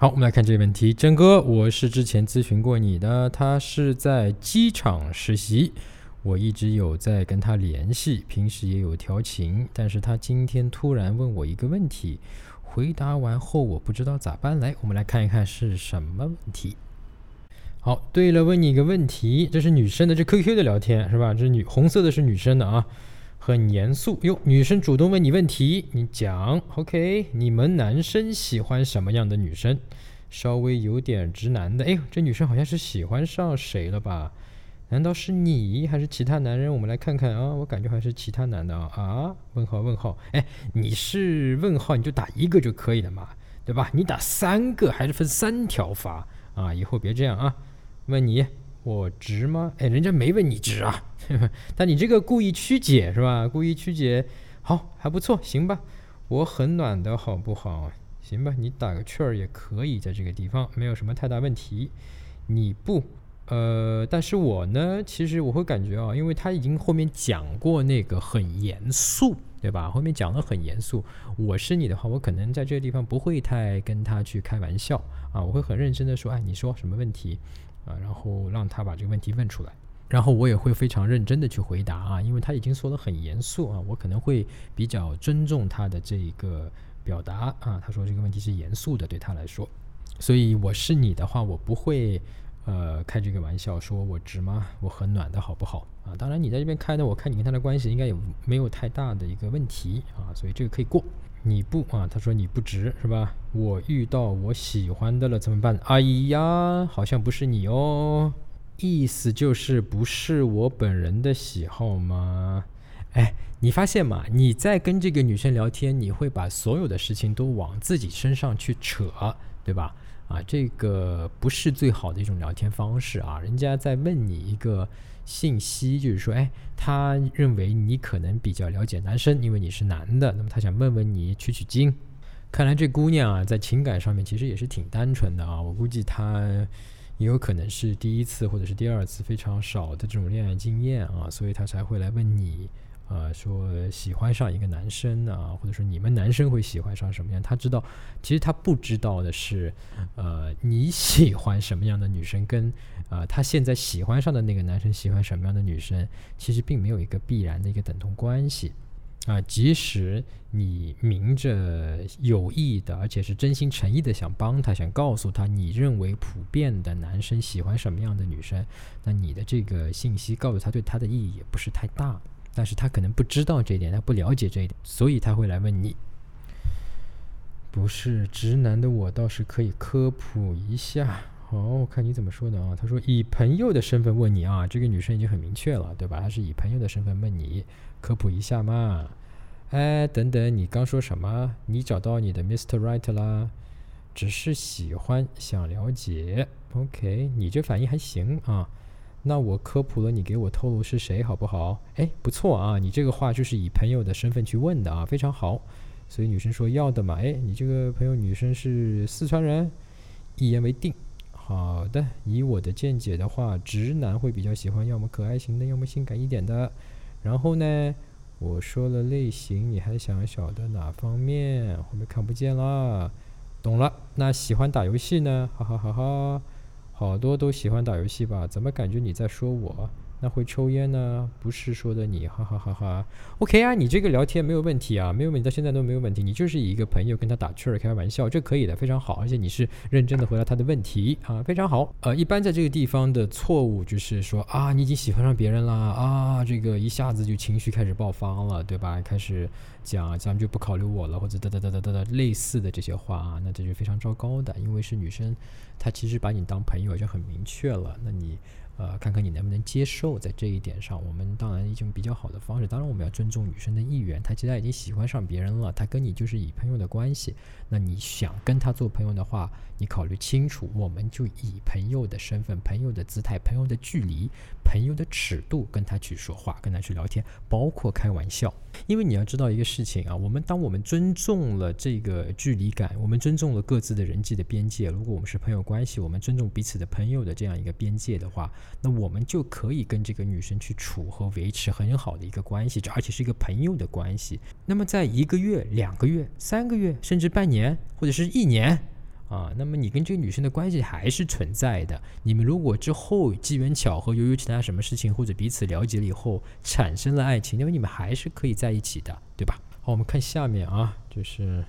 好，我们来看这个问题，郑哥，我是之前咨询过你的，他是在机场实习，我一直有在跟他联系，平时也有调情，但是他今天突然问我一个问题，回答完后我不知道咋办，来，我们来看一看是什么问题。好，对了，问你一个问题，这是女生的，这 QQ 的聊天是吧？这女红色的是女生的啊。很严肃哟，女生主动问你问题，你讲，OK？你们男生喜欢什么样的女生？稍微有点直男的，哎呦，这女生好像是喜欢上谁了吧？难道是你还是其他男人？我们来看看啊，我感觉还是其他男的啊啊？问号问号，哎，你是问号你就打一个就可以了嘛，对吧？你打三个还是分三条发啊？以后别这样啊。问你。我直吗？哎，人家没问你直啊，但你这个故意曲解是吧？故意曲解，好，还不错，行吧？我很暖的好不好？行吧，你打个圈儿也可以，在这个地方没有什么太大问题。你不，呃，但是我呢，其实我会感觉啊，因为他已经后面讲过那个很严肃，对吧？后面讲的很严肃。我是你的话，我可能在这个地方不会太跟他去开玩笑啊，我会很认真的说，哎，你说什么问题？啊，然后让他把这个问题问出来，然后我也会非常认真的去回答啊，因为他已经说的很严肃啊，我可能会比较尊重他的这一个表达啊。他说这个问题是严肃的，对他来说，所以我是你的话，我不会呃开这个玩笑，说我直吗？我很暖的好不好啊？当然你在这边开的，我看你跟他的关系应该也没有太大的一个问题啊，所以这个可以过。你不啊？他说你不值是吧？我遇到我喜欢的了怎么办？哎呀，好像不是你哦。意思就是不是我本人的喜好吗？哎，你发现吗？你在跟这个女生聊天，你会把所有的事情都往自己身上去扯，对吧？啊，这个不是最好的一种聊天方式啊。人家在问你一个。信息就是说，哎，他认为你可能比较了解男生，因为你是男的，那么他想问问你取取经。看来这姑娘啊，在情感上面其实也是挺单纯的啊。我估计她也有可能是第一次或者是第二次非常少的这种恋爱经验啊，所以他才会来问你。呃，说喜欢上一个男生啊，或者说你们男生会喜欢上什么样？他知道，其实他不知道的是，呃，你喜欢什么样的女生，跟呃他现在喜欢上的那个男生喜欢什么样的女生，其实并没有一个必然的一个等同关系啊。即使你明着有意的，而且是真心诚意的想帮他，想告诉他你认为普遍的男生喜欢什么样的女生，那你的这个信息告诉他，对他的意义也不是太大。但是他可能不知道这一点，他不了解这一点，所以他会来问你。不是直男的我倒是可以科普一下。好，我看你怎么说的啊？他说以朋友的身份问你啊，这个女生已经很明确了，对吧？她是以朋友的身份问你，科普一下嘛。哎，等等，你刚说什么？你找到你的 Mr. Right 啦？只是喜欢，想了解。OK，你这反应还行啊。那我科普了，你给我透露是谁好不好？哎，不错啊，你这个话就是以朋友的身份去问的啊，非常好。所以女生说要的嘛，哎，你这个朋友女生是四川人，一言为定。好的，以我的见解的话，直男会比较喜欢要么可爱型的，要么性感一点的。然后呢，我说了类型，你还想晓得哪方面？后面看不见啦，懂了。那喜欢打游戏呢？哈哈哈哈。好多都喜欢打游戏吧？怎么感觉你在说我？那会抽烟呢？不是说的你，哈哈哈哈。OK 啊，你这个聊天没有问题啊，没有问题，到现在都没有问题。你就是以一个朋友跟他打趣儿、开玩笑，这可以的，非常好。而且你是认真的回答他的问题啊，非常好。呃，一般在这个地方的错误就是说啊，你已经喜欢上别人了啊，这个一下子就情绪开始爆发了，对吧？开始讲咱们就不考虑我了，或者哒哒哒哒哒哒类似的这些话啊，那这就非常糟糕的，因为是女生，她其实把你当朋友就很明确了，那你。呃，看看你能不能接受，在这一点上，我们当然一种比较好的方式。当然，我们要尊重女生的意愿。她既然已经喜欢上别人了，她跟你就是以朋友的关系。那你想跟她做朋友的话，你考虑清楚，我们就以朋友的身份、朋友的姿态、朋友的距离、朋友的尺度跟她去说话，跟她去聊天，包括开玩笑。因为你要知道一个事情啊，我们当我们尊重了这个距离感，我们尊重了各自的人际的边界。如果我们是朋友关系，我们尊重彼此的朋友的这样一个边界的话。那我们就可以跟这个女生去处和维持很好的一个关系，而且是一个朋友的关系。那么在一个月、两个月、三个月，甚至半年或者是一年，啊，那么你跟这个女生的关系还是存在的。你们如果之后机缘巧合，由于其他什么事情或者彼此了解了以后产生了爱情，那么你们还是可以在一起的，对吧？好，我们看下面啊，就是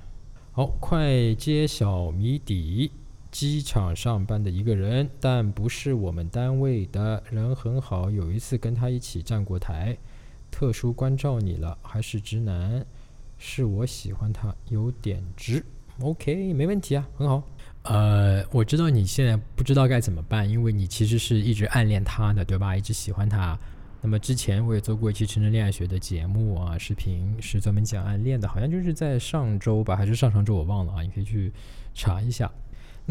好，快揭晓谜底。机场上班的一个人，但不是我们单位的人，很好。有一次跟他一起站过台，特殊关照你了，还是直男，是我喜欢他，有点直。OK，没问题啊，很好。呃，我知道你现在不知道该怎么办，因为你其实是一直暗恋他的，对吧？一直喜欢他。那么之前我也做过一期成人恋爱学的节目啊，视频是专门讲暗恋的，好像就是在上周吧，还是上上周我忘了啊，你可以去查一下。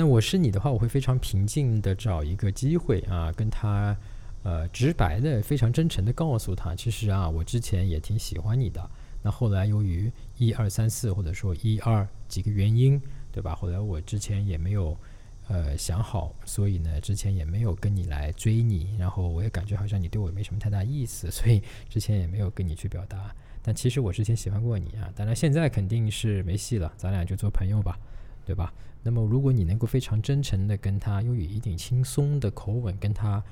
那我是你的话，我会非常平静的找一个机会啊，跟他，呃，直白的、非常真诚的告诉他，其实啊，我之前也挺喜欢你的。那后来由于一二三四，或者说一二几个原因，对吧？后来我之前也没有，呃，想好，所以呢，之前也没有跟你来追你。然后我也感觉好像你对我没什么太大意思，所以之前也没有跟你去表达。但其实我之前喜欢过你啊，当然现在肯定是没戏了，咱俩就做朋友吧。对吧？那么如果你能够非常真诚的跟他，用一点轻松的口吻跟他，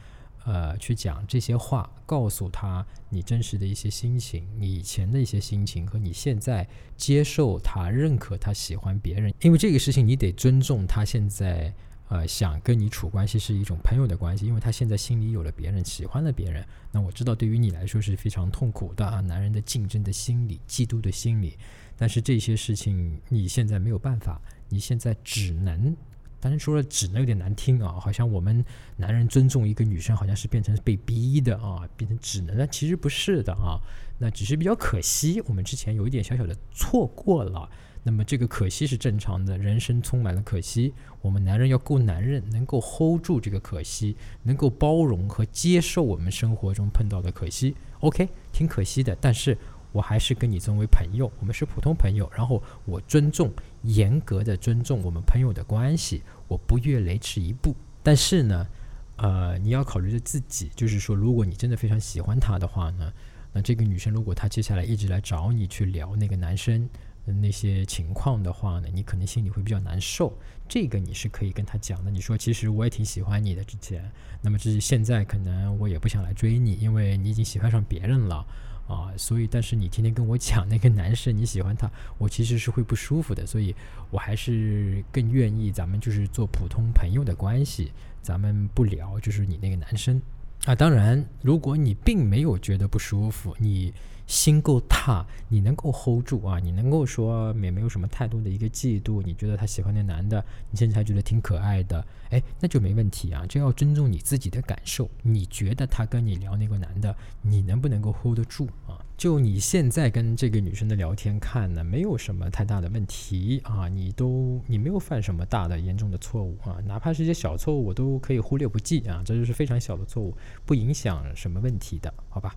呃，去讲这些话，告诉他你真实的一些心情，你以前的一些心情和你现在接受他、认可他、喜欢别人，因为这个事情你得尊重他现在，呃，想跟你处关系是一种朋友的关系，因为他现在心里有了别人，喜欢了别人。那我知道对于你来说是非常痛苦的啊，男人的竞争的心理、嫉妒的心理，但是这些事情你现在没有办法。你现在只能，当然说了只能有点难听啊，好像我们男人尊重一个女生，好像是变成被逼的啊，变成只能那其实不是的啊，那只是比较可惜，我们之前有一点小小的错过了。那么这个可惜是正常的，人生充满了可惜，我们男人要够男人，能够 hold 住这个可惜，能够包容和接受我们生活中碰到的可惜。OK，挺可惜的，但是。我还是跟你作为朋友，我们是普通朋友。然后我尊重，严格的尊重我们朋友的关系，我不越雷池一步。但是呢，呃，你要考虑着自己，就是说，如果你真的非常喜欢他的话呢，那这个女生如果她接下来一直来找你去聊那个男生那些情况的话呢，你可能心里会比较难受。这个你是可以跟他讲的。你说，其实我也挺喜欢你的之前，那么至是现在可能我也不想来追你，因为你已经喜欢上别人了。啊，所以，但是你天天跟我讲那个男生你喜欢他，我其实是会不舒服的，所以我还是更愿意咱们就是做普通朋友的关系，咱们不聊就是你那个男生。啊。当然，如果你并没有觉得不舒服，你。心够大，你能够 hold 住啊，你能够说也没有什么太多的一个嫉妒，你觉得他喜欢那男的，你现在还觉得挺可爱的，哎，那就没问题啊，这要尊重你自己的感受。你觉得他跟你聊那个男的，你能不能够 hold 得住啊？就你现在跟这个女生的聊天看呢，没有什么太大的问题啊，你都你没有犯什么大的严重的错误啊，哪怕是一些小错误，我都可以忽略不计啊，这就是非常小的错误，不影响什么问题的，好吧？